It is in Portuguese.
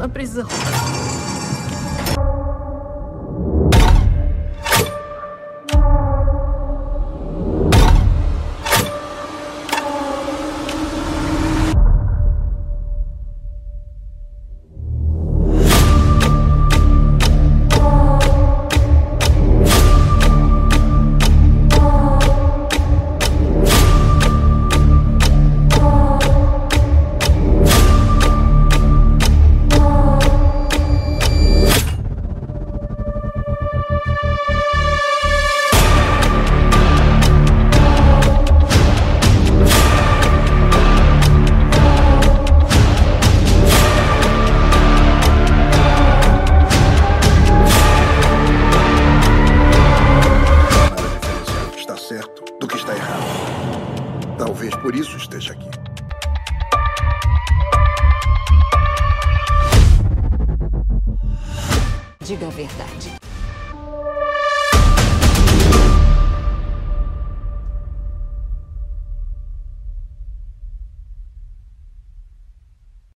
na prisão. Talvez por isso esteja aqui. Diga a verdade.